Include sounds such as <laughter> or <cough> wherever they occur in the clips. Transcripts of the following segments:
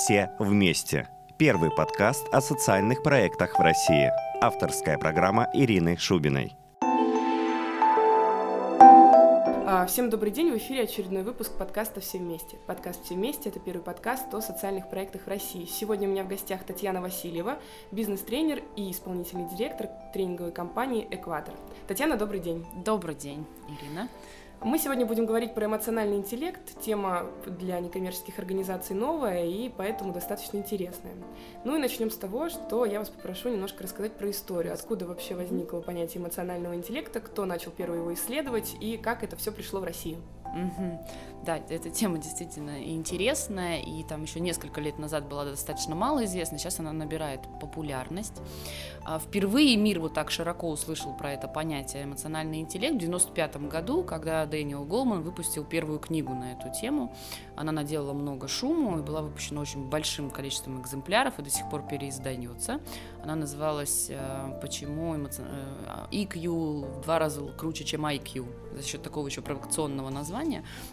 «Все вместе». Первый подкаст о социальных проектах в России. Авторская программа Ирины Шубиной. А, всем добрый день, в эфире очередной выпуск подкаста «Все вместе». Подкаст «Все вместе» — это первый подкаст о социальных проектах в России. Сегодня у меня в гостях Татьяна Васильева, бизнес-тренер и исполнительный директор тренинговой компании «Экватор». Татьяна, добрый день. Добрый день, Ирина. Мы сегодня будем говорить про эмоциональный интеллект. Тема для некоммерческих организаций новая и поэтому достаточно интересная. Ну и начнем с того, что я вас попрошу немножко рассказать про историю. Откуда вообще возникло понятие эмоционального интеллекта, кто начал первый его исследовать и как это все пришло в Россию. Да, эта тема действительно интересная, и там еще несколько лет назад была достаточно мало известна, сейчас она набирает популярность. А, впервые мир вот так широко услышал про это понятие эмоциональный интеллект в 95 году, когда Дэниел Голман выпустил первую книгу на эту тему. Она наделала много шуму и была выпущена очень большим количеством экземпляров и до сих пор переиздается. Она называлась э, «Почему эмоци... EQ в два раза круче, чем IQ?» за счет такого еще провокационного названия.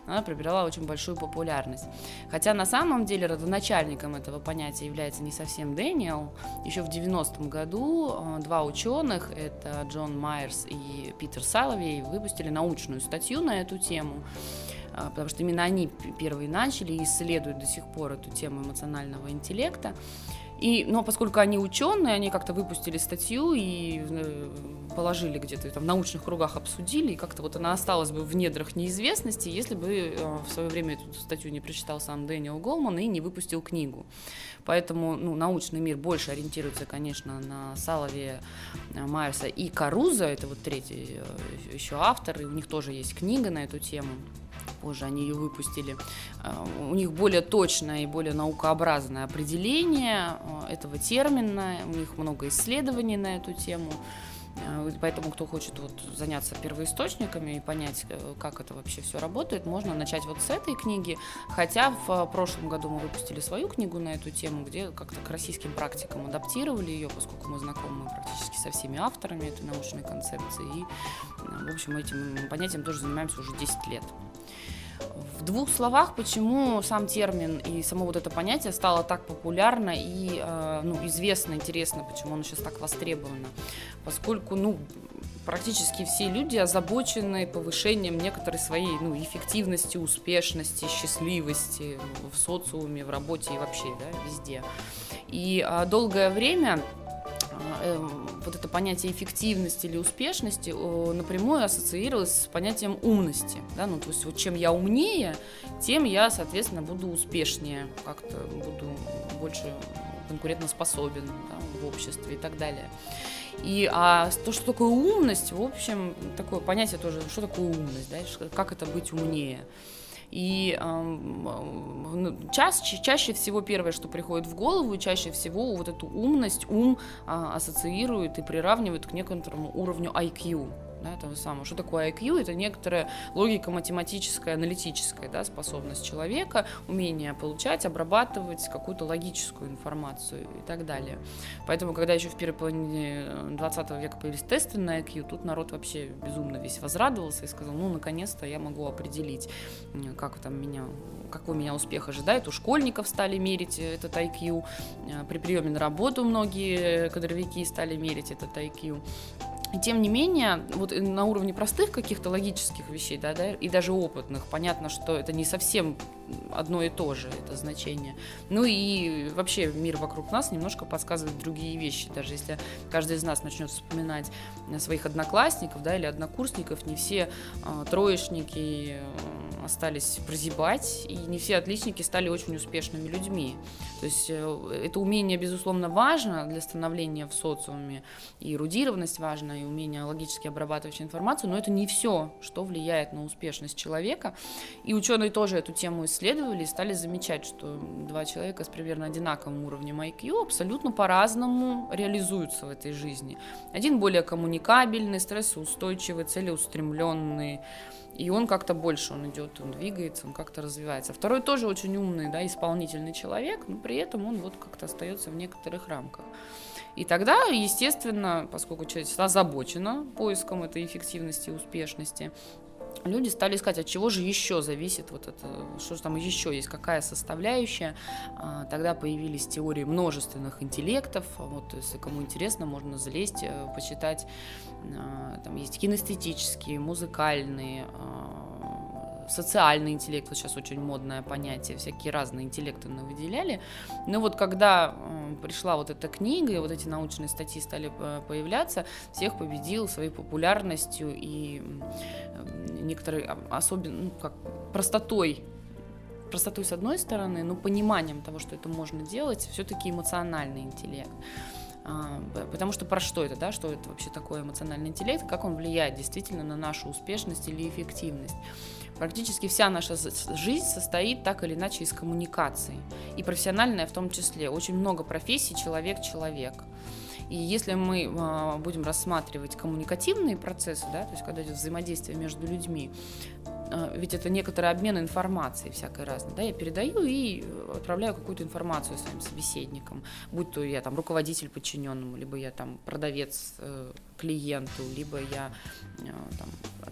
Она приобрела очень большую популярность. Хотя на самом деле родоначальником этого понятия является не совсем Дэниел. Еще в 90-м году э, два ученых, это Джон Майерс и Питер Саловей, выпустили научную статью на эту тему э, потому что именно они первые начали и исследуют до сих пор эту тему эмоционального интеллекта. И, но поскольку они ученые, они как-то выпустили статью и э, положили где-то там в научных кругах обсудили, и как-то вот она осталась бы в недрах неизвестности, если бы э, в свое время эту статью не прочитал сам Дэниел Голман и не выпустил книгу. Поэтому ну, научный мир больше ориентируется, конечно, на Салове, э, Майерса и Каруза, это вот третий еще автор, и у них тоже есть книга на эту тему позже они ее выпустили, э, у них более точное и более наукообразное определение э, этого термина, у них много исследований на эту тему. Э, поэтому, кто хочет вот заняться первоисточниками и понять, как это вообще все работает, можно начать вот с этой книги. Хотя в прошлом году мы выпустили свою книгу на эту тему, где как-то к российским практикам адаптировали ее, поскольку мы знакомы практически со всеми авторами этой научной концепции. И, в общем, этим понятием тоже занимаемся уже 10 лет. В двух словах, почему сам термин и само вот это понятие стало так популярно и э, ну, известно, интересно, почему оно сейчас так востребовано. Поскольку, ну, практически все люди озабочены повышением некоторой своей ну, эффективности, успешности, счастливости в социуме, в работе и вообще, да, везде. И а, долгое время э, вот это понятие эффективности или успешности напрямую ассоциировалось с понятием умности. Да? Ну, то есть вот чем я умнее, тем я, соответственно, буду успешнее, как-то буду больше конкурентоспособен да, в обществе и так далее. И а то, что такое умность, в общем, такое понятие тоже, что такое умность, да, как это быть умнее. И э, чаще, чаще всего первое, что приходит в голову, чаще всего вот эту умность ум э, ассоциирует и приравнивает к некоторому уровню IQ да, этого самого. Что такое IQ? Это некоторая логика математическая, аналитическая да, способность человека, умение получать, обрабатывать какую-то логическую информацию и так далее. Поэтому, когда еще в первой половине 20 века появились тесты на IQ, тут народ вообще безумно весь возрадовался и сказал, ну, наконец-то я могу определить, как там меня какой меня успех ожидает. У школьников стали мерить этот IQ. При приеме на работу многие кадровики стали мерить этот IQ. И тем не менее, вот на уровне простых каких-то логических вещей, да, да, и даже опытных, понятно, что это не совсем одно и то же, это значение. Ну и вообще мир вокруг нас немножко подсказывает другие вещи. Даже если каждый из нас начнет вспоминать своих одноклассников, да, или однокурсников, не все э, троечники, э, остались прозябать, и не все отличники стали очень успешными людьми. То есть э, это умение, безусловно, важно для становления в социуме, и эрудированность важна, и умение логически обрабатывать информацию, но это не все, что влияет на успешность человека. И ученые тоже эту тему исследовали и стали замечать, что два человека с примерно одинаковым уровнем IQ абсолютно по-разному реализуются в этой жизни. Один более коммуникабельный, стрессоустойчивый, целеустремленный, и он как-то больше, он идет, он двигается, он как-то развивается. Второй тоже очень умный, да, исполнительный человек, но при этом он вот как-то остается в некоторых рамках. И тогда, естественно, поскольку человек озабочена поиском этой эффективности и успешности, люди стали искать, от чего же еще зависит вот это, что же там еще есть, какая составляющая. А, тогда появились теории множественных интеллектов. Вот, если кому интересно, можно залезть, э, почитать. А, там есть кинестетические, музыкальные, социальный интеллект, вот сейчас очень модное понятие, всякие разные интеллекты мы выделяли. Но вот когда э, пришла вот эта книга, и вот эти научные статьи стали э, появляться, всех победил своей популярностью и некоторой особенно, ну, как простотой простотой с одной стороны, но пониманием того, что это можно делать, все-таки эмоциональный интеллект. А, потому что про что это, да, что это вообще такое эмоциональный интеллект, как он влияет действительно на нашу успешность или эффективность. Практически вся наша жизнь состоит так или иначе из коммуникации, и профессиональная в том числе. Очень много профессий человек-человек. И если мы э, будем рассматривать коммуникативные процессы, да, то есть когда идет взаимодействие между людьми, э, ведь это некоторый обмен информацией всякой разной, да, я передаю и отправляю какую-то информацию своим собеседникам, будь то я там руководитель подчиненному, либо я там продавец э, клиенту, либо я э, там,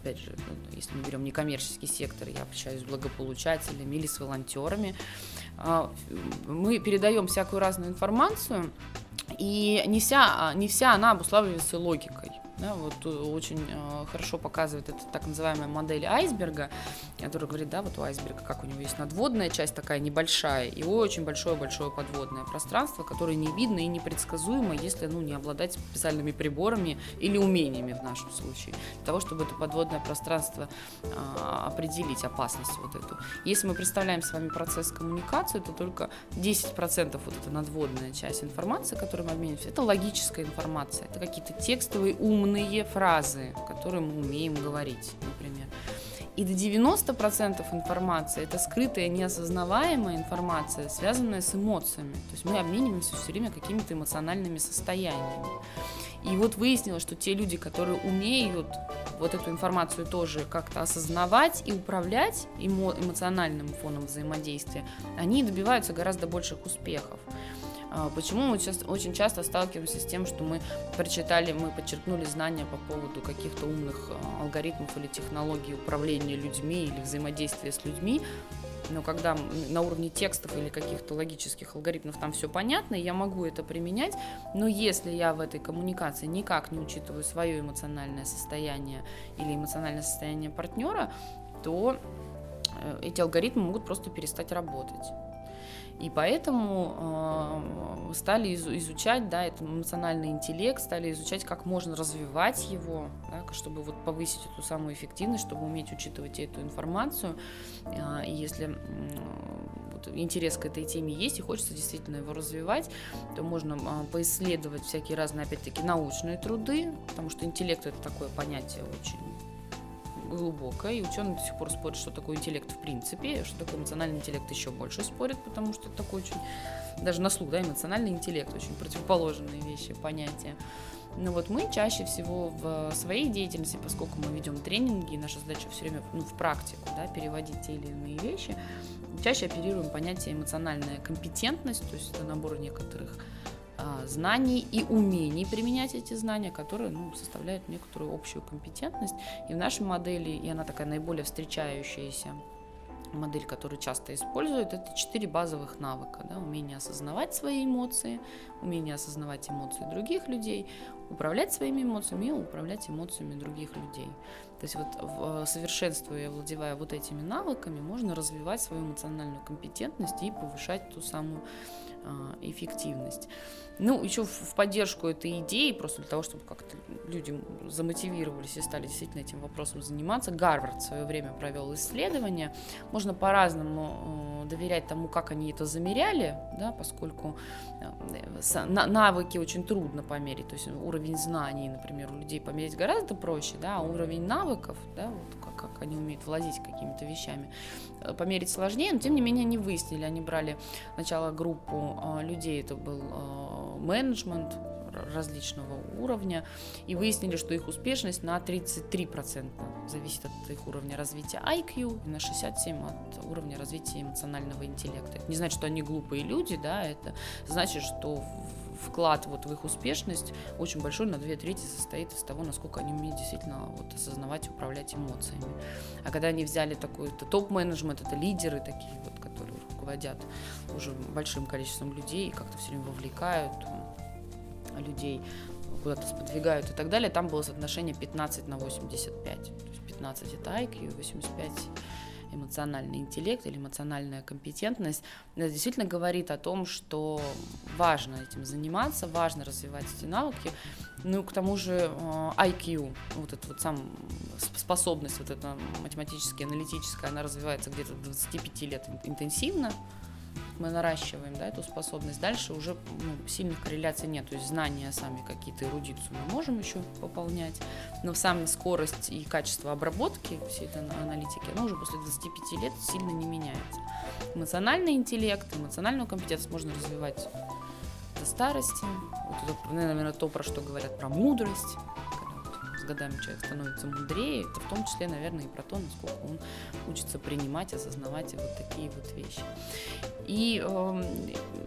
опять же, ну, если мы берем некоммерческий сектор, я общаюсь с благополучателями или с волонтерами, э, мы передаем всякую разную информацию, и не вся, не вся она обуславливается логикой. Да, вот э, очень э, хорошо показывает это так называемая модель айсберга, которая говорит, да, вот у айсберга, как у него есть надводная часть такая небольшая и очень большое-большое подводное пространство, которое не видно и непредсказуемо, если, ну, не обладать специальными приборами или умениями в нашем случае, для того, чтобы это подводное пространство э, определить, опасность вот эту. Если мы представляем с вами процесс коммуникации, то только 10% вот эта надводная часть информации, которую мы обмениваемся, это логическая информация, это какие-то текстовые умные умные фразы, которые мы умеем говорить, например. И до 90% информации это скрытая, неосознаваемая информация, связанная с эмоциями. То есть мы обмениваемся все время какими-то эмоциональными состояниями. И вот выяснилось, что те люди, которые умеют вот эту информацию тоже как-то осознавать и управлять эмо- эмоциональным фоном взаимодействия, они добиваются гораздо больших успехов. А, почему мы очень часто сталкиваемся с тем, что мы прочитали, мы подчеркнули знания по поводу каких-то умных а, алгоритмов или технологий управления людьми или взаимодействия с людьми, но когда на уровне текстов или каких-то логических алгоритмов там все понятно, я могу это применять, но если я в этой коммуникации никак не учитываю свое эмоциональное состояние или эмоциональное состояние партнера, то э, эти алгоритмы могут просто перестать работать. И поэтому э, стали изучать, да, этот эмоциональный интеллект, стали изучать, как можно развивать его, да, чтобы вот повысить эту самую эффективность, чтобы уметь учитывать эту информацию. Э, и если э, вот, интерес к этой теме есть и хочется действительно его развивать, то можно э, поисследовать всякие разные, опять-таки, научные труды, потому что интеллект это такое понятие очень глубокая, и ученые до сих пор спорят, что такое интеллект в принципе, что такое эмоциональный интеллект еще больше спорят, потому что это такой очень, даже на слух, да, эмоциональный интеллект, очень противоположные вещи, понятия. Но вот мы чаще всего в своей деятельности, поскольку мы ведем тренинги, наша задача все время ну, в практику да, переводить те или иные вещи, чаще оперируем понятие эмоциональная компетентность, то есть это набор некоторых знаний и умений применять эти знания, которые ну, составляют некоторую общую компетентность. И в нашей модели, и она такая наиболее встречающаяся модель, которую часто используют, это четыре базовых навыка. Да? Умение осознавать свои эмоции, умение осознавать эмоции других людей, управлять своими эмоциями и управлять эмоциями других людей. То есть вот э, совершенствуя и овладевая вот этими навыками, можно развивать свою эмоциональную компетентность и повышать ту самую а, эффективность. Ну, еще в поддержку этой идеи, просто для того, чтобы как-то люди замотивировались и стали действительно этим вопросом заниматься, Гарвард в свое время провел исследование. Можно по-разному э, доверять тому, как они это замеряли, да, поскольку э, навыки очень трудно померить. То есть уровень знаний, например, у людей померить гораздо проще, да, а уровень навыков, да, вот как, как они умеют владеть какими-то вещами, э, померить сложнее, но тем не менее они выяснили, они брали сначала группу людей, это был менеджмент различного уровня, и выяснили, что их успешность на 33% зависит от их уровня развития IQ и на 67% от уровня развития эмоционального интеллекта. Это не значит, что они глупые люди, да, это значит, что вклад вот в их успешность очень большой, на две трети состоит из того, насколько они умеют действительно вот осознавать управлять эмоциями. А когда они взяли такой топ-менеджмент, это лидеры такие вот, которые руководят уже большим количеством людей и как-то все время вовлекают людей, куда-то сподвигают и так далее, там было соотношение 15 на 85. То есть 15 это IQ, 85 эмоциональный интеллект или эмоциональная компетентность, это действительно говорит о том, что важно этим заниматься, важно развивать эти навыки. Ну, к тому же IQ, вот эта вот сам способность, вот эта математическая, аналитическая, она развивается где-то до 25 лет интенсивно, мы наращиваем да, эту способность, дальше уже ну, сильных корреляций нет. То есть знания сами какие-то, эрудицию мы можем еще пополнять, но сами скорость и качество обработки всей этой аналитики, оно уже после 25 лет сильно не меняется. Эмоциональный интеллект, эмоциональную компетентность можно развивать до старости. Вот это, наверное, то, про что говорят про мудрость годами человек становится мудрее, это в том числе, наверное, и про то, насколько он учится принимать, осознавать вот такие вот вещи. И э,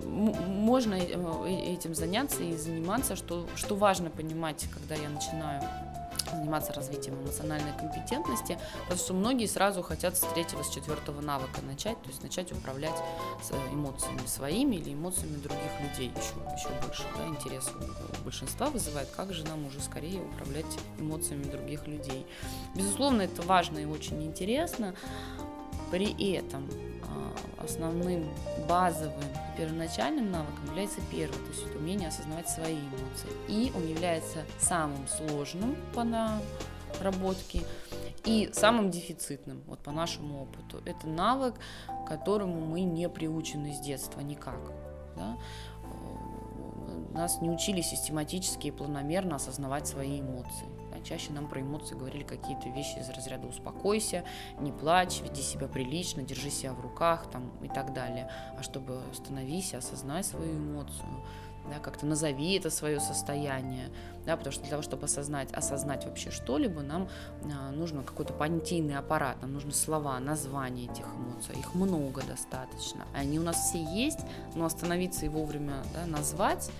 можно э, этим заняться и заниматься, что, что важно понимать, когда я начинаю заниматься развитием эмоциональной компетентности, потому что многие сразу хотят с третьего, с четвертого навыка начать, то есть начать управлять эмоциями своими или эмоциями других людей еще, еще больше. Да, интерес у большинства вызывает, как же нам уже скорее управлять эмоциями других людей. Безусловно, это важно и очень интересно. При этом основным базовым первоначальным навыком является первый, то есть умение осознавать свои эмоции. И он является самым сложным по наработке и самым дефицитным, вот по нашему опыту. Это навык, которому мы не приучены с детства никак. Да? Нас не учили систематически и планомерно осознавать свои эмоции. Чаще нам про эмоции говорили какие-то вещи из разряда «успокойся», «не плачь», «веди себя прилично», «держи себя в руках» там, и так далее. А чтобы остановись, осознай свою эмоцию, да, как-то назови это свое состояние, да, потому что для того, чтобы осознать, осознать вообще что-либо, нам а, нужно какой-то понятийный аппарат, нам нужны слова, названия этих эмоций, их много достаточно, они у нас все есть, но остановиться и вовремя да, назвать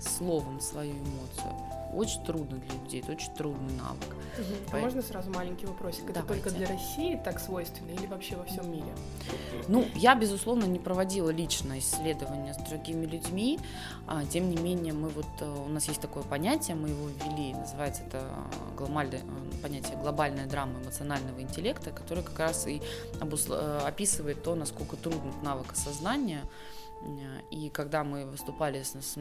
словом свою эмоцию очень трудно для людей, это очень трудный навык. Угу. А можно сразу маленький вопросик? Это Давайте. только для России так свойственно или вообще во всем мире? Ну, я, безусловно, не проводила лично исследования с другими людьми, а, тем не менее, мы вот, э, у нас есть такое понятие, мы его ввели, называется это глобальное, э, понятие глобальная драма эмоционального интеллекта, которое как раз и обусл... Э, описывает то, насколько трудно навык осознания, и когда мы выступали с, с,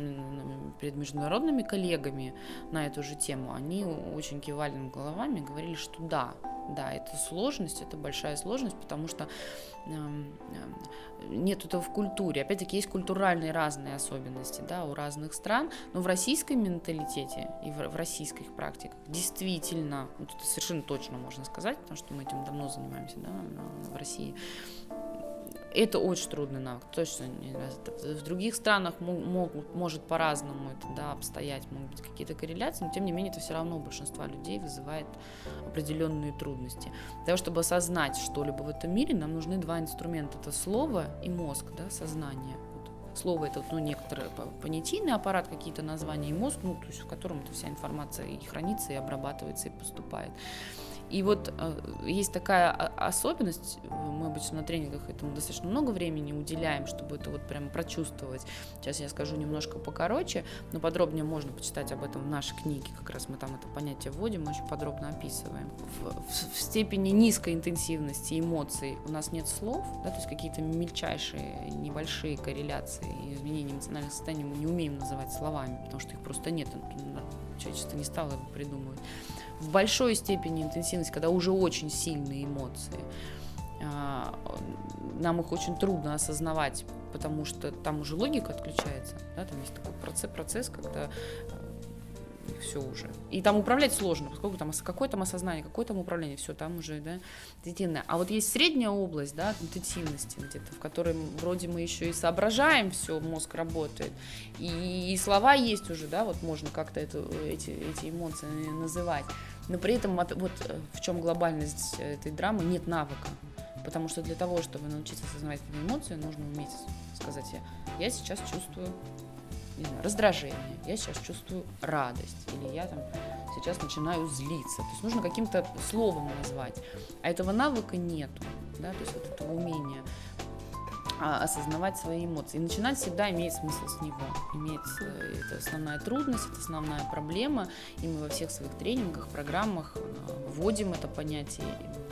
перед международными коллегами на эту же тему, они очень кивали головами и говорили, что да, да, это сложность, это большая сложность, потому что нет этого в культуре. Опять-таки есть культуральные разные особенности да, у разных стран, но в российском менталитете и в, российских практиках действительно, вот это совершенно точно можно сказать, потому что мы этим давно занимаемся да, в России, это очень трудный навык, точно. В других странах могут, может по-разному это да, обстоять, могут быть какие-то корреляции, но тем не менее это все равно у большинства людей вызывает определенные трудности. Для того, чтобы осознать что-либо в этом мире, нам нужны два инструмента. Это слово и мозг, да, сознание. Слово это ну, некоторый понятийный аппарат, какие-то названия, и мозг, ну, то есть в котором эта вся информация и хранится, и обрабатывается, и поступает. И вот э, есть такая особенность, мы обычно на тренингах этому достаточно много времени уделяем, чтобы это вот прямо прочувствовать. Сейчас я скажу немножко покороче, но подробнее можно почитать об этом в нашей книге, как раз мы там это понятие вводим, мы очень подробно описываем. В, в, в степени низкой интенсивности эмоций у нас нет слов, да, то есть какие-то мельчайшие, небольшие корреляции и изменения эмоционального состояния мы не умеем называть словами, потому что их просто нет, человечество не стало придумывать в большой степени интенсивность, когда уже очень сильные эмоции. А, нам их очень трудно осознавать, потому что там уже логика отключается. Да, там есть такой процесс, процесс когда все уже. И там управлять сложно, поскольку там какое там осознание, какое там управление, все там уже, да, интенсивное. А вот есть средняя область, да, интенсивности где-то, в которой вроде мы еще и соображаем, все, мозг работает, и, и слова есть уже, да, вот можно как-то это, эти, эти эмоции называть. Но при этом вот э, в чем глобальность этой драмы, нет навыка. Потому что для того, чтобы научиться осознавать эти эмоции, нужно уметь сказать, я, я сейчас чувствую не знаю, раздражение, я сейчас чувствую радость, или я там сейчас начинаю злиться. То есть нужно каким-то словом назвать. А этого навыка нету, да, то есть вот этого умения а, осознавать свои эмоции. И начинать всегда имеет смысл с него. Имеет, э, это основная трудность, это основная проблема. И мы во всех своих тренингах, программах э, вводим это понятие,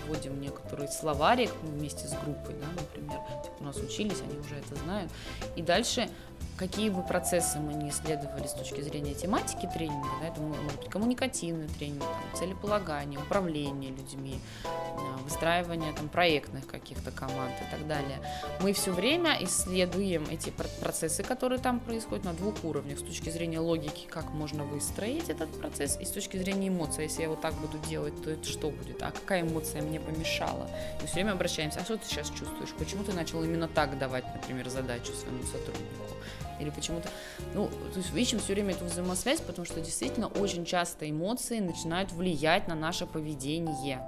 вводим некоторый словарик вместе с группой, да, например. у нас учились, они уже это знают. И дальше какие бы процессы мы не исследовали с точки зрения тематики тренинга, да, это может быть коммуникативный тренинг, там, целеполагание, управление людьми, а, выстраивание там, проектных каких-то команд и так далее. Мы все время исследуем эти процессы, которые там происходят на двух уровнях. С точки зрения логики, как можно выстроить этот процесс, и с точки зрения эмоций. Если я вот так буду делать, то это что будет? А какая эмоция мне помешала? Мы все время обращаемся, а что ты сейчас чувствуешь? Почему ты начал именно так давать, например, задачу своему сотруднику? Или почему-то, ну, то есть ищем все время эту взаимосвязь, потому что действительно очень часто эмоции начинают влиять на наше поведение.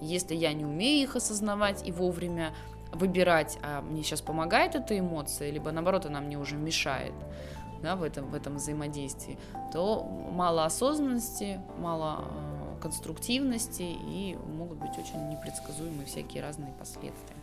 Если я не умею их осознавать и вовремя выбирать, а мне сейчас помогает эта эмоция, либо наоборот она мне уже мешает, да, в этом, в этом взаимодействии, то мало осознанности, мало э, конструктивности и могут быть очень непредсказуемые всякие разные последствия.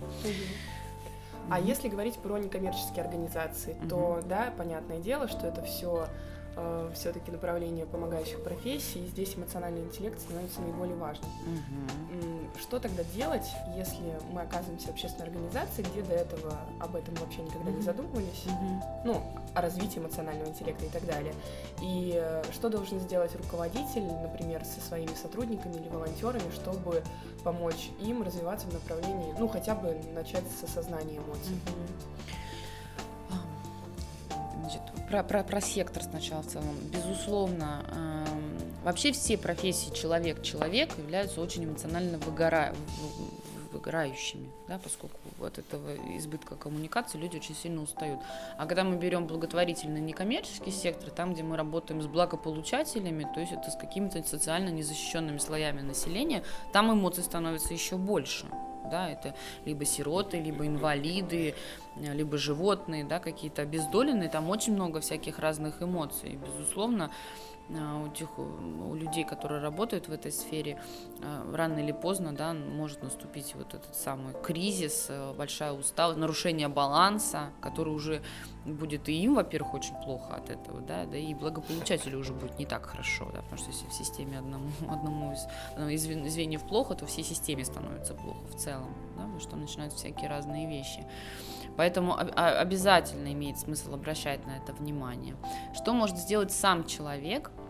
А если говорить про некоммерческие организации, то да, понятное дело, что это все э, все-таки направление помогающих профессий, и здесь эмоциональный интеллект становится наиболее важным. Угу. Что тогда делать, если мы оказываемся в общественной организации, где до этого об этом вообще никогда угу. не задумывались, угу. ну, о развитии эмоционального интеллекта и так далее. И э, что должен сделать руководитель, например, со своими сотрудниками или волонтерами, чтобы помочь им развиваться в направлении, ну, хотя бы начать с осознания эмоций. Угу. Значит, про, про, про сектор сначала в целом. Безусловно, э, вообще все профессии человек-человек являются очень эмоционально выгора... выгорающими, да, поскольку от этого избытка коммуникации люди очень сильно устают. А когда мы берем благотворительный некоммерческий сектор, там, где мы работаем с благополучателями, то есть это с какими-то социально незащищенными слоями населения, там эмоций становится еще больше да, это либо сироты, либо инвалиды, либо животные, да, какие-то обездоленные, там очень много всяких разных эмоций. Безусловно, а, у, тех, у людей, которые работают в этой сфере, а, рано или поздно да, может наступить вот этот самый кризис, э, большая усталость, нарушение баланса, который уже будет и им, во-первых, очень плохо от этого, да, да и благополучателю уже будет не так хорошо, да, потому что если в системе одному, <laughs> одному из, из звеньев плохо, то всей системе становится плохо в целом, да, потому что начинают всякие разные вещи. Поэтому обязательно имеет смысл обращать на это внимание. Что может сделать сам человек –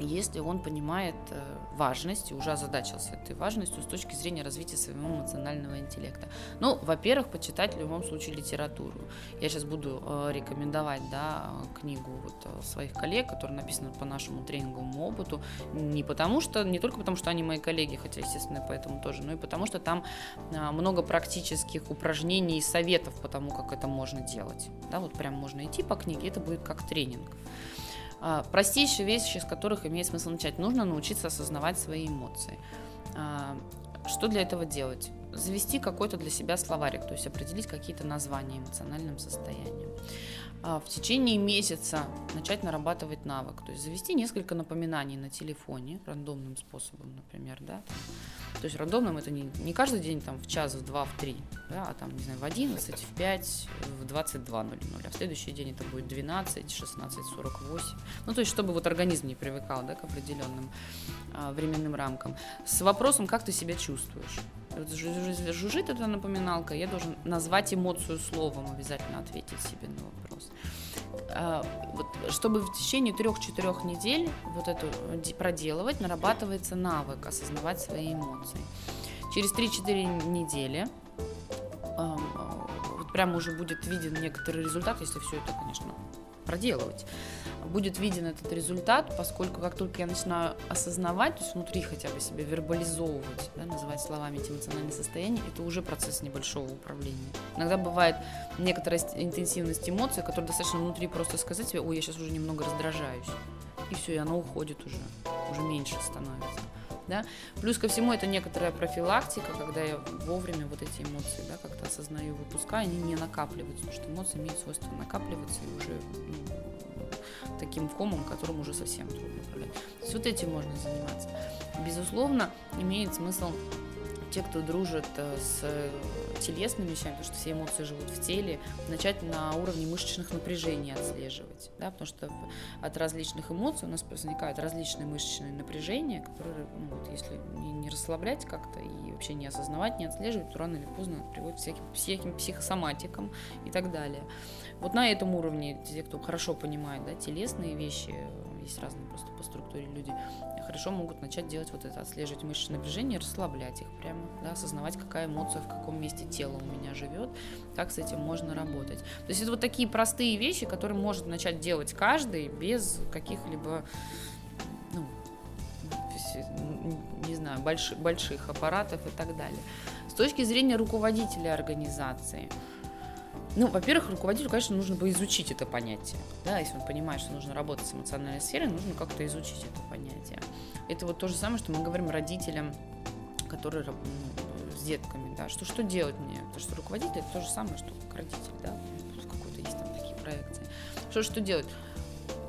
если он понимает э, важность и уже озадачился этой важностью с точки зрения развития своего эмоционального интеллекта. Ну, во-первых, почитать в любом случае литературу. Я сейчас буду э, рекомендовать да, книгу вот э, своих коллег, которая написана по нашему тренинговому опыту, не потому что, не только потому, что они мои коллеги, хотя, естественно, поэтому тоже, но и потому, что там много практических упражнений и советов по тому, как это можно делать. Да, вот прям можно идти по книге, это будет как тренинг. А, простейшие вещи, с которых имеет смысл начать. Нужно научиться осознавать свои эмоции. А, что для этого делать? Завести какой-то для себя словарик, то есть определить какие-то названия эмоциональным состоянием. А, в течение месяца начать нарабатывать навык, то есть завести несколько напоминаний на телефоне рандомным способом, например, да, то есть рандомным это не, не каждый день там в час, в два, в три, да, а там, не знаю, в 11, в 5, в 22.00, а в следующий день это будет 12, 16, 48. Ну, то есть, чтобы вот организм не привыкал, да, к определенным а, временным рамкам. С вопросом, как ты себя чувствуешь. Жужжит эта напоминалка, я должен назвать эмоцию словом, обязательно ответить себе на вопрос. А, чтобы в течение трех-четырех недель вот эту проделывать, нарабатывается навык осознавать свои эмоции. Через 3-4 недели вот прямо уже будет виден некоторый результат, если все это, конечно, проделывать будет виден этот результат, поскольку как только я начинаю осознавать, то есть внутри хотя бы себя вербализовывать, да, называть словами эти эмоциональные состояния, это уже процесс небольшого управления. Иногда бывает некоторая интенсивность эмоций, которая достаточно внутри просто сказать себе, ой, я сейчас уже немного раздражаюсь. И все, и оно уходит уже, уже меньше становится. Да? Плюс ко всему это некоторая профилактика, когда я вовремя вот эти эмоции да, как-то осознаю, выпускаю, они не накапливаются, потому что эмоции имеют свойство накапливаться и уже ну, таким комом, которым уже совсем трудно управлять. То есть вот этим можно заниматься. Безусловно, имеет смысл те, кто дружит э, с телесными вещами, потому что все эмоции живут в теле, начать на уровне мышечных напряжений отслеживать, да, потому что от различных эмоций у нас возникают различные мышечные напряжения, которые, ну, вот, если не, не расслаблять как-то и вообще не осознавать, не отслеживать, то рано или поздно приводит к всяким, всяким психосоматикам и так далее. Вот на этом уровне те, кто хорошо понимает да, телесные вещи, есть разные просто по структуре люди, хорошо могут начать делать вот это, отслеживать мышечное напряжение, расслаблять их прямо, да, осознавать, какая эмоция в каком месте тела у меня живет, как с этим можно работать. То есть это вот такие простые вещи, которые может начать делать каждый без каких-либо, ну, не знаю, больших, больших аппаратов и так далее. С точки зрения руководителя организации – ну, во-первых, руководителю, конечно, нужно бы изучить это понятие. Да, если он понимает, что нужно работать с эмоциональной сферой, нужно как-то изучить это понятие. Это вот то же самое, что мы говорим родителям, которые ну, с детками, да, что что делать мне? Потому что руководитель это то же самое, что как родитель, да, какой-то есть там такие проекции. Что что делать?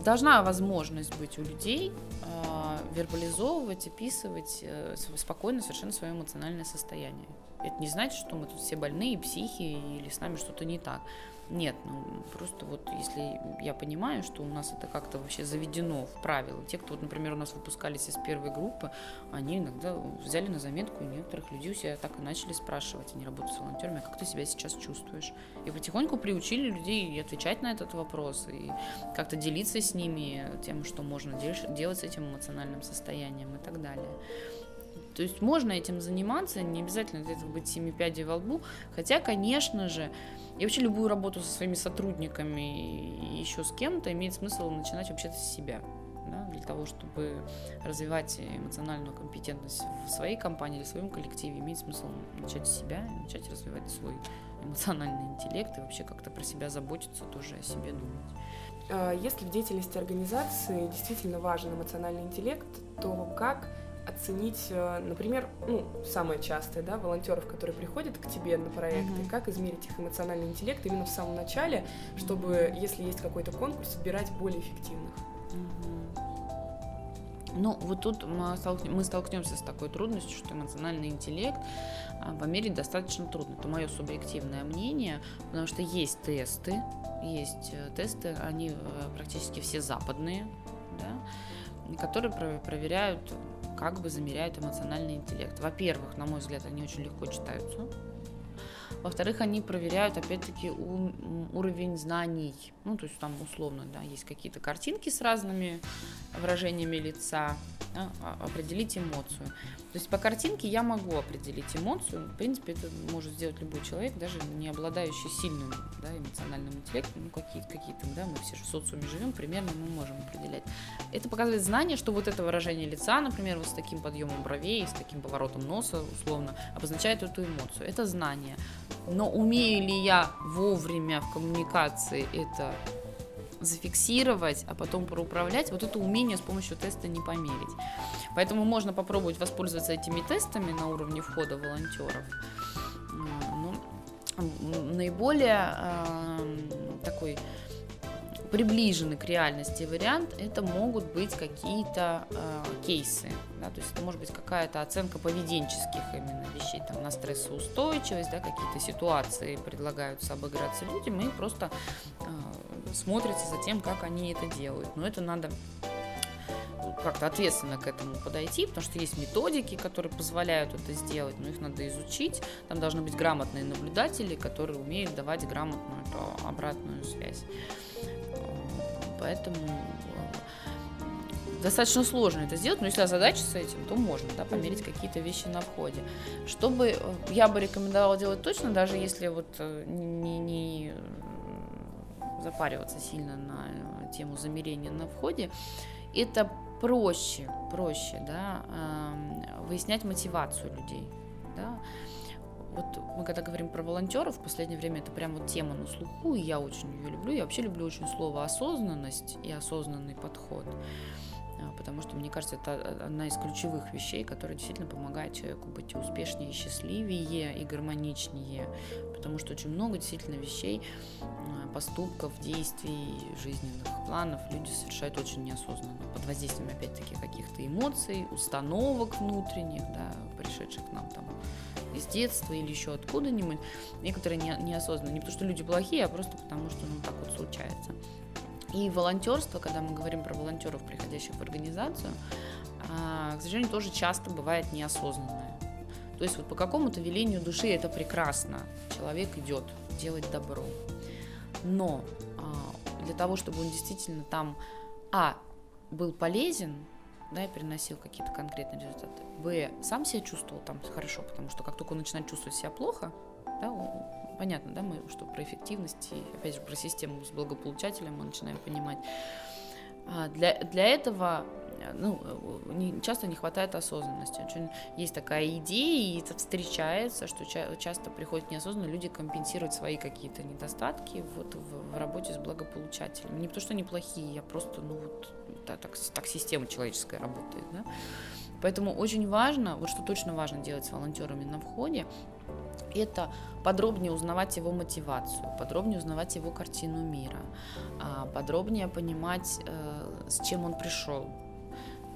Должна возможность быть у людей э, вербализовывать, описывать э, спокойно совершенно свое эмоциональное состояние. Это не значит, что мы тут все больные, психи или с нами что-то не так. Нет, ну просто вот если я понимаю, что у нас это как-то вообще заведено в правила. Те, кто, вот, например, у нас выпускались из первой группы, они иногда взяли на заметку, и некоторых людей у себя так и начали спрашивать, они работают с волонтерами, а как ты себя сейчас чувствуешь? И потихоньку приучили людей отвечать на этот вопрос, и как-то делиться с ними тем, что можно делать с этим эмоциональным состоянием и так далее. То есть можно этим заниматься, не обязательно для этого быть семи пядей во лбу. Хотя, конечно же, и вообще любую работу со своими сотрудниками и еще с кем-то имеет смысл начинать вообще-то с себя. Да, для того, чтобы развивать эмоциональную компетентность в своей компании или в своем коллективе, имеет смысл начать с себя, начать развивать свой эмоциональный интеллект и вообще как-то про себя заботиться, тоже о себе думать. А если в деятельности организации действительно важен эмоциональный интеллект, то как оценить, э, например, ну, самое частое, да, волонтеров, которые приходят к тебе на проекты, mm-hmm. как измерить их эмоциональный интеллект именно в самом начале, чтобы, если есть какой-то конкурс, отбирать более эффективных. Mm-hmm. Ну, вот тут мы, столкнем, мы столкнемся с такой трудностью, что эмоциональный интеллект а, померить достаточно трудно. Это мое субъективное мнение, потому что есть тесты, есть э, тесты, они э, практически все западные, да, которые проверяют как бы замеряют эмоциональный интеллект. Во-первых, на мой взгляд, они очень легко читаются. Во-вторых, они проверяют, опять-таки, уровень знаний. Ну, то есть там условно, да, есть какие-то картинки с разными выражениями лица, да, а, определить эмоцию. То есть по картинке я могу определить эмоцию. В принципе, это может сделать любой человек, даже не обладающий сильным да, эмоциональным интеллектом. Ну, какие-то, какие-то, да, мы все же в социуме живем, примерно мы можем определять. Это показывает знание, что вот это выражение лица, например, вот с таким подъемом бровей, с таким поворотом носа, условно, обозначает эту эмоцию. Это знание. Но умею ли я вовремя в коммуникации это зафиксировать, а потом проуправлять, вот это умение с помощью теста не померить. Поэтому можно попробовать воспользоваться этими тестами на уровне входа волонтеров. Ну, наиболее э, такой приближенный к реальности вариант, это могут быть какие-то э, кейсы, да, то есть это может быть какая-то оценка поведенческих именно вещей, там, на стрессоустойчивость, да, какие-то ситуации предлагаются обыграться людям, и просто э, смотрится за тем, как они это делают. Но это надо как-то ответственно к этому подойти, потому что есть методики, которые позволяют это сделать, но их надо изучить. Там должны быть грамотные наблюдатели, которые умеют давать грамотную эту обратную связь. Поэтому э, достаточно сложно это сделать, но если озадачиться этим, то можно да, померить какие-то вещи на входе. Чтобы э, я бы рекомендовала делать точно, даже если вот э, не, не запариваться сильно на тему замерения на входе, это проще, проще, да, выяснять мотивацию людей, да. Вот мы когда говорим про волонтеров, в последнее время это прям вот тема на слуху, и я очень ее люблю. Я вообще люблю очень слово осознанность и осознанный подход а, потому что, мне кажется, это одна из ключевых вещей, которая действительно помогает человеку быть успешнее, счастливее и гармоничнее, потому что очень много действительно вещей, поступков, действий, жизненных планов люди совершают очень неосознанно, под воздействием, опять-таки, каких-то эмоций, установок внутренних, да, пришедших к нам там из детства или еще откуда-нибудь, некоторые не, неосознанно, не потому что люди плохие, а просто потому что ну, так вот случается. И волонтерство, когда мы говорим про волонтеров, приходящих в организацию, а, к сожалению, тоже часто бывает неосознанное. То есть вот по какому-то велению души это прекрасно. Человек идет делать добро. Но а, для того, чтобы он действительно там, а, был полезен, да, и приносил какие-то конкретные результаты, б, сам себя чувствовал там хорошо, потому что как только он начинает чувствовать себя плохо, да, понятно, да, мы что про эффективность и, опять же, про систему с благополучателем мы начинаем понимать. А для, для этого ну, не, часто не хватает осознанности. Очень есть такая идея, и это встречается, что ча- часто приходят неосознанно люди компенсировать свои какие-то недостатки вот в, в работе с благополучателем. Не потому что они плохие, я просто, ну вот, да, так, так система человеческая работает, да. Поэтому очень важно, вот что точно важно делать с волонтерами на входе, это подробнее узнавать его мотивацию, подробнее узнавать его картину мира, а, подробнее понимать, э, с чем он пришел,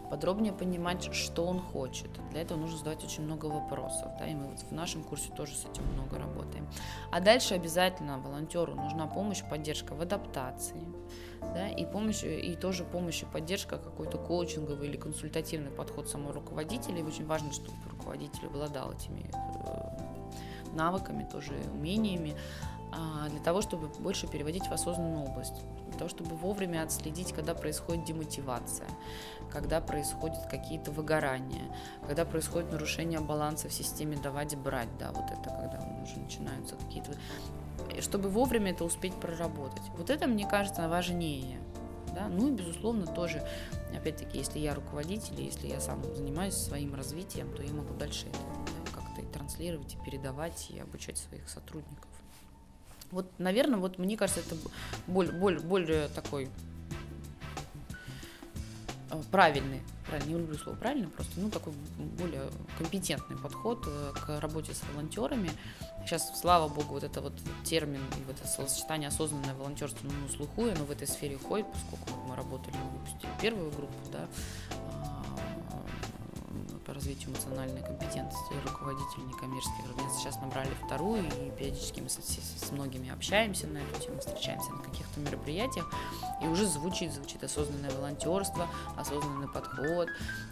подробнее понимать, что он хочет. Для этого нужно задавать очень много вопросов, да, и мы вот в нашем курсе тоже с этим много работаем. А дальше обязательно волонтеру нужна помощь, поддержка в адаптации, да, и помощь, и тоже помощь и поддержка, какой-то коучинговый или консультативный подход самого руководителя. И очень важно, чтобы руководитель обладал этими э, навыками, тоже умениями, а, для того, чтобы больше переводить в осознанную область, для того, чтобы вовремя отследить, когда происходит демотивация, когда происходят какие-то выгорания, когда происходит нарушение баланса в системе давать-брать, да, вот это, когда уже начинаются какие-то... Чтобы вовремя это успеть проработать. Вот это, мне кажется, важнее. Да? Ну и, безусловно, тоже, опять-таки, если я руководитель, если я сам занимаюсь своим развитием, то я могу дальше это да, как-то и транслировать, и передавать, и обучать своих сотрудников. Вот, наверное, вот мне кажется, это более, более, более такой правильный, правильно, не люблю слово правильный, просто, ну, такой более компетентный подход э, к работе с волонтерами. Сейчас, слава богу, вот это вот термин и вот это словосочетание осознанное волонтерство, ну, на слуху, оно в этой сфере ходит, поскольку мы работали, мы выпустили первую группу, да, по развитию эмоциональной компетентности руководителей некоммерческих организаций. Сейчас набрали вторую, и периодически мы с, с, многими общаемся на эту тему, встречаемся на каких-то мероприятиях, и уже звучит, звучит осознанное волонтерство, осознанный подход,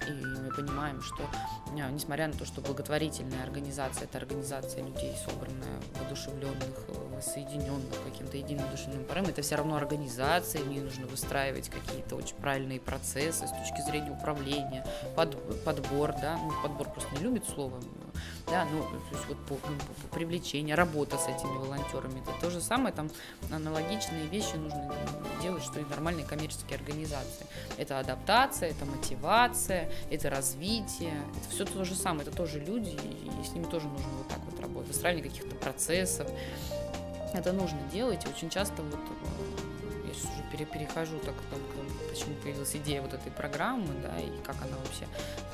и мы понимаем, что а, несмотря на то, что благотворительная организация – это организация людей, собранная, воодушевленных, соединенных каким-то единым душевным порывом, это все равно организация, в ней нужно выстраивать какие-то очень правильные процессы с точки зрения управления, под, подбор, да, ну, подбор просто не любит слово, да, ну, то есть вот по, ну, по привлечению, работа с этими волонтерами, это то же самое, там аналогичные вещи нужно делать, что и нормальные коммерческие организации. Это адаптация, это мотивация, это развитие, это все то же самое, это тоже люди, и с ними тоже нужно вот так вот работать, выстраивание каких-то процессов, это нужно делать, и очень часто вот сейчас уже перехожу так только почему появилась идея вот этой программы, да, и как она вообще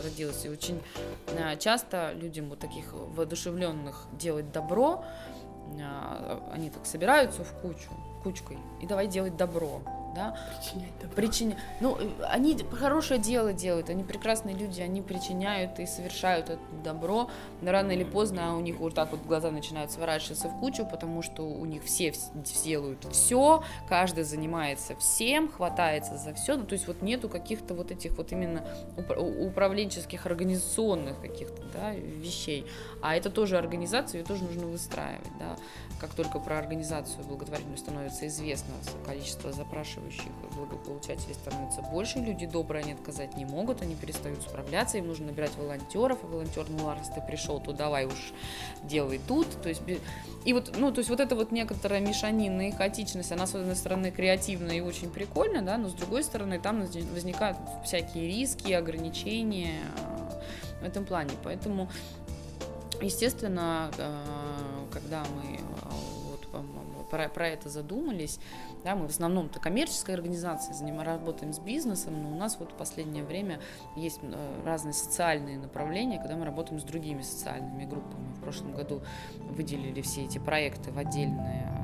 родилась. И очень э, часто людям вот таких воодушевленных делать добро, э, они так собираются в кучу, кучкой, и давай делать добро да, причинять добро. Причиня... Ну, они хорошее дело делают, они прекрасные люди, они причиняют и совершают это добро, но рано или поздно у них вот так вот глаза начинают сворачиваться в кучу, потому что у них все, все делают все, каждый занимается всем, хватается за все, ну, то есть вот нету каких-то вот этих вот именно управленческих, организационных каких-то, да, вещей, а это тоже организация, ее тоже нужно выстраивать, да, как только про организацию благотворительную становится известно количество запрашивающих благополучателей становится больше, люди добрые, они отказать не могут, они перестают справляться, им нужно набирать волонтеров, а волонтер, ну, раз ты пришел, то давай уж делай тут, то есть, и вот, ну, то есть вот это вот некоторая мешанина и хаотичность, она, с одной стороны, креативная и очень прикольная, да, но с другой стороны, там возникают всякие риски, ограничения э, в этом плане, поэтому Естественно, э, когда мы про, про это задумались. Да, мы в основном это коммерческая организация, занимаем, работаем с бизнесом, но у нас вот в последнее время есть э, разные социальные направления, когда мы работаем с другими социальными группами. В прошлом году выделили все эти проекты в отдельное такое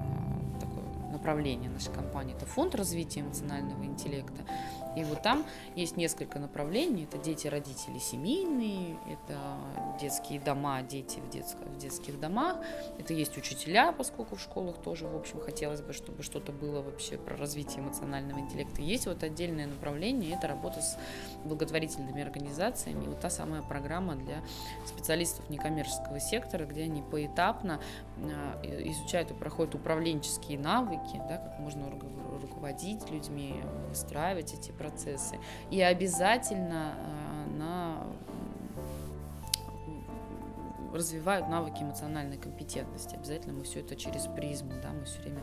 направление нашей компании. Это фонд развития эмоционального интеллекта. И вот там есть несколько направлений. Это дети, родители семейные, это детские дома, дети в, детско, в детских домах. Это есть учителя, поскольку в школах тоже, в общем, хотелось бы, чтобы что-то было вообще про развитие эмоционального интеллекта. Есть вот отдельное направление, это работа с благотворительными организациями. И вот та самая программа для специалистов некоммерческого сектора, где они поэтапно а, изучают и проходят управленческие навыки, да, как можно руководить людьми, выстраивать эти процессы. И обязательно а, на развивают навыки эмоциональной компетентности. Обязательно мы все это через призму, да, мы все время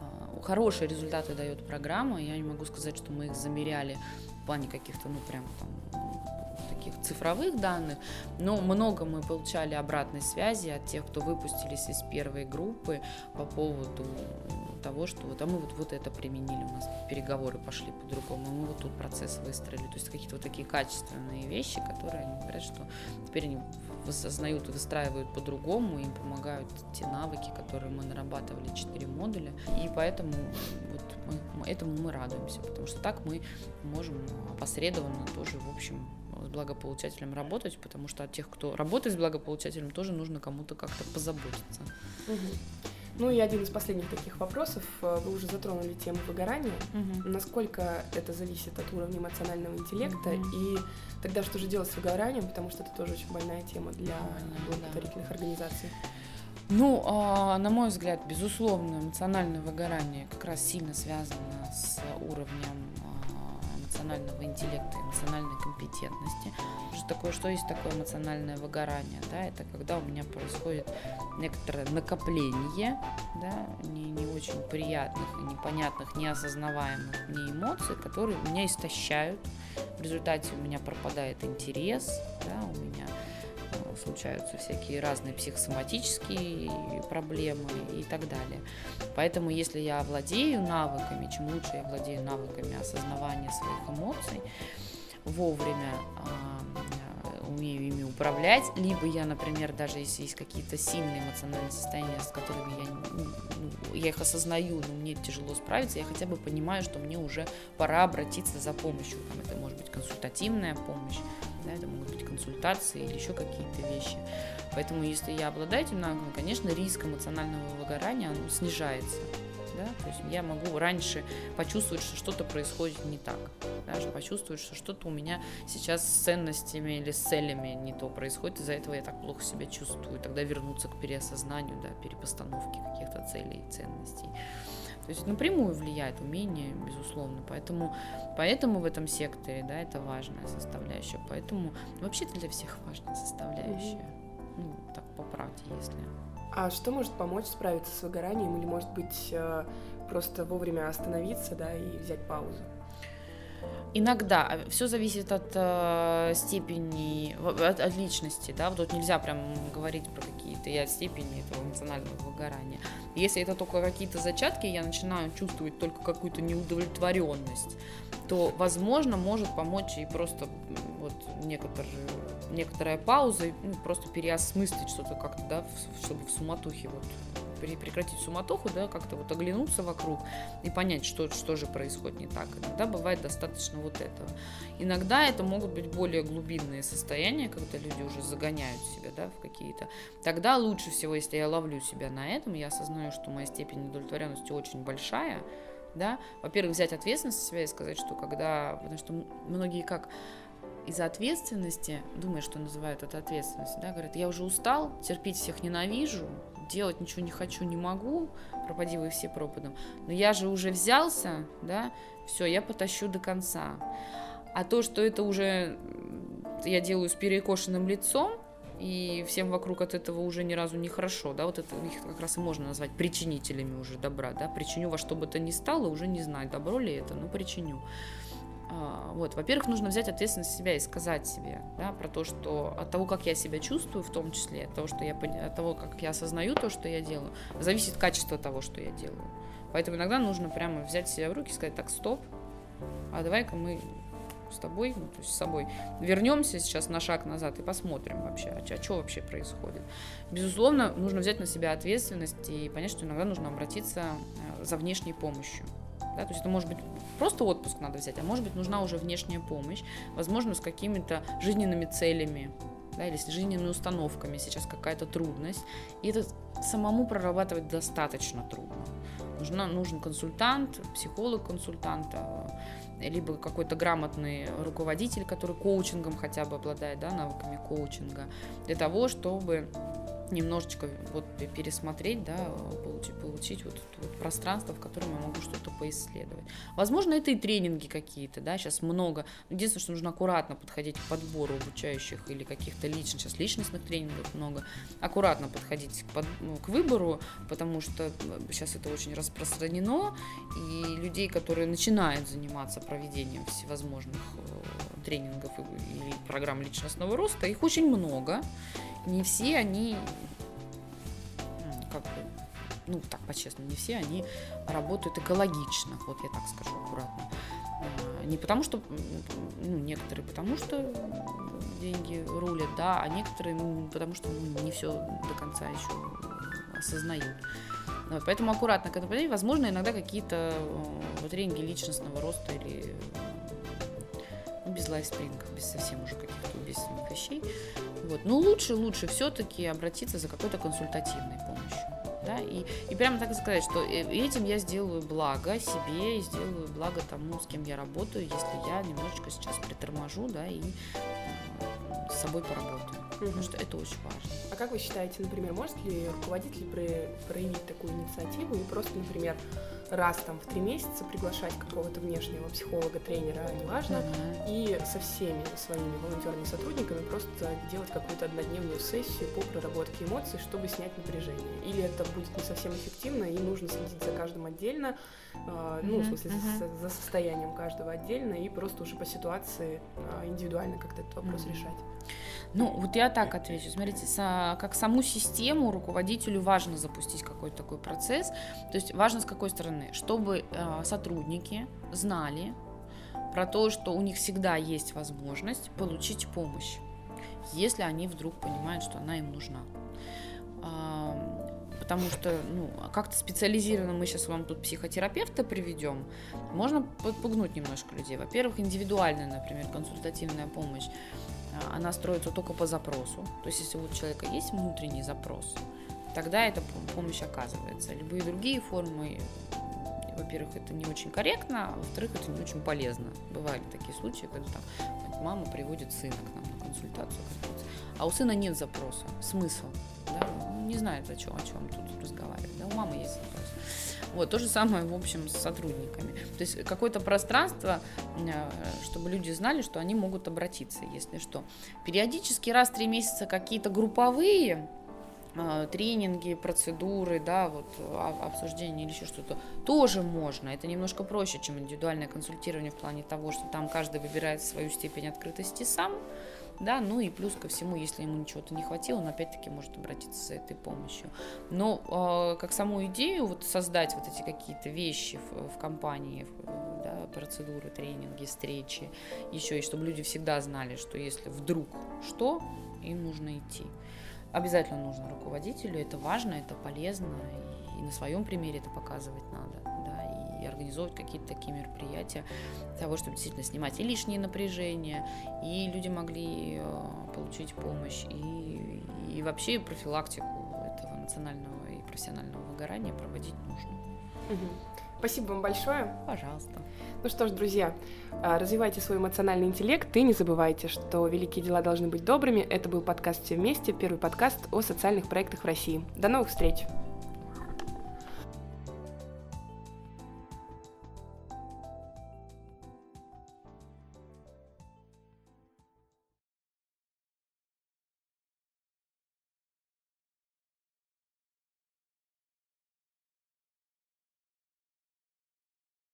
а, хорошие результаты дает программа. Я не могу сказать, что мы их замеряли в плане каких-то, ну, прям там таких цифровых данных, но много мы получали обратной связи от тех, кто выпустились из первой группы по поводу того, что вот, а мы вот, вот это применили, у нас переговоры пошли по-другому, мы вот тут процесс выстроили. То есть какие-то вот такие качественные вещи, которые они говорят, что теперь они осознают и выстраивают по-другому, им помогают те навыки, которые мы нарабатывали, четыре модуля. И поэтому вот мы, этому мы радуемся, потому что так мы можем опосредованно тоже, в общем, благополучателем работать, потому что от тех, кто работает с благополучателем, тоже нужно кому-то как-то позаботиться. Угу. Ну и один из последних таких вопросов. Э, вы уже затронули тему выгорания. Угу. Насколько это зависит от уровня эмоционального интеллекта? Угу. И тогда что же делать с выгоранием? Потому что это тоже очень больная тема для благотворительных да. организаций. Ну, а, на мой взгляд, безусловно, эмоциональное выгорание как раз сильно связано с уровнем эмоционального интеллекта, эмоциональной компетентности. Что такое, что есть такое эмоциональное выгорание? Да, это когда у меня происходит некоторое накопление да, не, не очень приятных непонятных, неосознаваемых мне эмоций, которые меня истощают. В результате у меня пропадает интерес, да, у меня случаются всякие разные психосоматические проблемы и так далее. Поэтому если я владею навыками, чем лучше я владею навыками осознавания своих эмоций, вовремя э, умею ими управлять, либо я, например, даже если есть какие-то сильные эмоциональные состояния, с которыми я, ну, я их осознаю, но мне тяжело справиться, я хотя бы понимаю, что мне уже пора обратиться за помощью. Там это может быть консультативная помощь, да, это могут быть консультации или еще какие-то вещи. Поэтому, если я обладаю этим навыком, конечно, риск эмоционального выгорания он снижается. Да? То есть я могу раньше почувствовать, что что-то происходит не так, даже почувствовать, что что-то у меня сейчас с ценностями или с целями не то происходит, из-за этого я так плохо себя чувствую, тогда вернуться к переосознанию, да, перепостановке каких-то целей и ценностей. То есть напрямую влияет умение, безусловно. Поэтому, поэтому в этом секторе, да, это важная составляющая. Поэтому вообще это для всех важная составляющая. Mm-hmm. Ну, так по правде, если. А что может помочь справиться с выгоранием или, может быть, э, просто вовремя остановиться, да, и взять паузу? Иногда а, все зависит от э, степени, от, от личности, да, вот тут нельзя прям говорить про какие-то от степени этого эмоционального выгорания. Если это только какие-то зачатки, я начинаю чувствовать только какую-то неудовлетворенность, то, возможно, может помочь и просто вот некоторая пауза, ну, просто переосмыслить что-то как-то, да, чтобы в суматухе вот прекратить суматоху, да, как-то вот оглянуться вокруг и понять, что, что же происходит не так. Иногда бывает достаточно вот этого. Иногда это могут быть более глубинные состояния, когда люди уже загоняют себя да, в какие-то. Тогда лучше всего, если я ловлю себя на этом, я осознаю, что моя степень удовлетворенности очень большая, да, во-первых, взять ответственность за себя и сказать, что когда, потому что многие как из-за ответственности, думая, что называют это ответственностью, да, говорят, я уже устал, терпеть всех ненавижу, делать ничего не хочу, не могу, пропади вы все пропадом, но я же уже взялся, да, все, я потащу до конца. А то, что это уже я делаю с перекошенным лицом, и всем вокруг от этого уже ни разу не хорошо, да, вот это их как раз и можно назвать причинителями уже добра, да, причиню во что бы то ни стало, уже не знаю, добро ли это, но причиню. А, вот, во-первых, нужно взять ответственность на себя и сказать себе, да, про то, что от того, как я себя чувствую, в том числе, от того, что я, от того, как я осознаю то, что я делаю, зависит качество того, что я делаю. Поэтому иногда нужно прямо взять себя в руки и сказать, так, стоп, а давай-ка мы с тобой, ну, то есть с собой, вернемся сейчас на шаг назад и посмотрим вообще, а, а что вообще происходит. Безусловно, нужно взять на себя ответственность и понять, что иногда нужно обратиться э, за внешней помощью. Да, то есть это может быть просто отпуск надо взять, а может быть нужна уже внешняя помощь, возможно, с какими-то жизненными целями, да, или с жизненными установками сейчас какая-то трудность. И это самому прорабатывать достаточно трудно. Нужна, нужен консультант, психолог-консультант, а, либо какой-то грамотный руководитель, который коучингом хотя бы обладает, да, навыками коучинга, для того, чтобы немножечко вот пересмотреть, да, получить, получить вот, вот пространство, в котором я могу что-то поисследовать. Возможно, это и тренинги какие-то, да, сейчас много. Единственное, что нужно аккуратно подходить к подбору обучающих или каких-то личных, сейчас личностных тренингов много, аккуратно подходить к, под, ну, к выбору, потому что сейчас это очень распространено, и людей, которые начинают заниматься проведением всевозможных э, тренингов и программ личностного роста, их очень много, не все они, как бы, ну, так по-честному, не все они работают экологично, вот я так скажу аккуратно. А, не потому что, ну, некоторые потому что деньги рулят, да, а некоторые, ну, потому что ну, не все до конца еще осознают. Вот, поэтому аккуратно к этому. Возможно, иногда какие-то вот, тренинги личностного роста или ну, без лайфспрингов, без совсем уже каких-то убийственных вещей, вот. Но лучше, лучше все-таки обратиться за какой-то консультативной помощью. Да, и, и прямо так сказать, что э, этим я сделаю благо себе и сделаю благо тому, с кем я работаю, если я немножечко сейчас приторможу, да, и э, с собой поработаю. Угу. Потому что это очень важно. А как вы считаете, например, может ли руководитель проявить такую инициативу и просто, например, раз там в три месяца приглашать какого-то внешнего психолога, тренера, неважно, mm-hmm. и со всеми своими волонтерными сотрудниками просто делать какую-то однодневную сессию по проработке эмоций, чтобы снять напряжение. Или это будет не совсем эффективно, и нужно следить за каждым отдельно, э, ну, в смысле, mm-hmm. за, за состоянием каждого отдельно, и просто уже по ситуации э, индивидуально как-то этот вопрос mm-hmm. решать. Ну, вот я так отвечу. Смотрите, со, как саму систему руководителю важно запустить какой-то такой процесс. То есть важно с какой стороны, чтобы э, сотрудники знали про то, что у них всегда есть возможность получить помощь, если они вдруг понимают, что она им нужна. Э, потому что, ну, как-то специализированно мы сейчас вам тут психотерапевта приведем, можно подпугнуть немножко людей. Во-первых, индивидуальная, например, консультативная помощь а, она строится только по запросу. То есть, если у человека есть внутренний запрос, тогда эта помощь оказывается. Любые другие формы, во-первых, это не очень корректно, а во-вторых, это не очень полезно. Бывали такие случаи, когда там мама приводит сына к нам на консультацию, а у сына нет запроса. Смысл? Да? Ну, не знает, о чем, о чем тут разговаривать. Да? У мамы есть запрос. Вот, то же самое, в общем, с сотрудниками. То есть какое-то пространство, э, чтобы люди знали, что они могут обратиться, если что. Периодически раз в три месяца какие-то групповые тренинги, процедуры, да, вот а, обсуждение или еще что-то, тоже можно. Это немножко проще, чем индивидуальное консультирование в плане того, что там каждый выбирает свою степень открытости сам, да, ну и плюс ко всему, если ему чего-то не хватило, он опять-таки может обратиться за этой помощью. Но э, как саму идею вот создать вот эти какие-то вещи в, в компании, да, процедуры, тренинги, встречи, еще и чтобы люди всегда знали, что если вдруг что, им нужно идти. Обязательно нужно руководителю, это важно, это полезно, и, на своем примере это показывать надо, да, и организовывать какие-то такие мероприятия для того, чтобы действительно снимать и лишнее напряжение, и люди могли э, получить помощь, и, и вообще профилактику этого национального и профессионального выгорания проводить нужно. Угу. Спасибо вам большое. Пожалуйста. Ну что ж, друзья, а, развивайте свой эмоциональный интеллект и не забывайте, что великие дела должны быть добрыми. Это был подкаст «Все вместе», первый подкаст о социальных проектах в России. До новых встреч!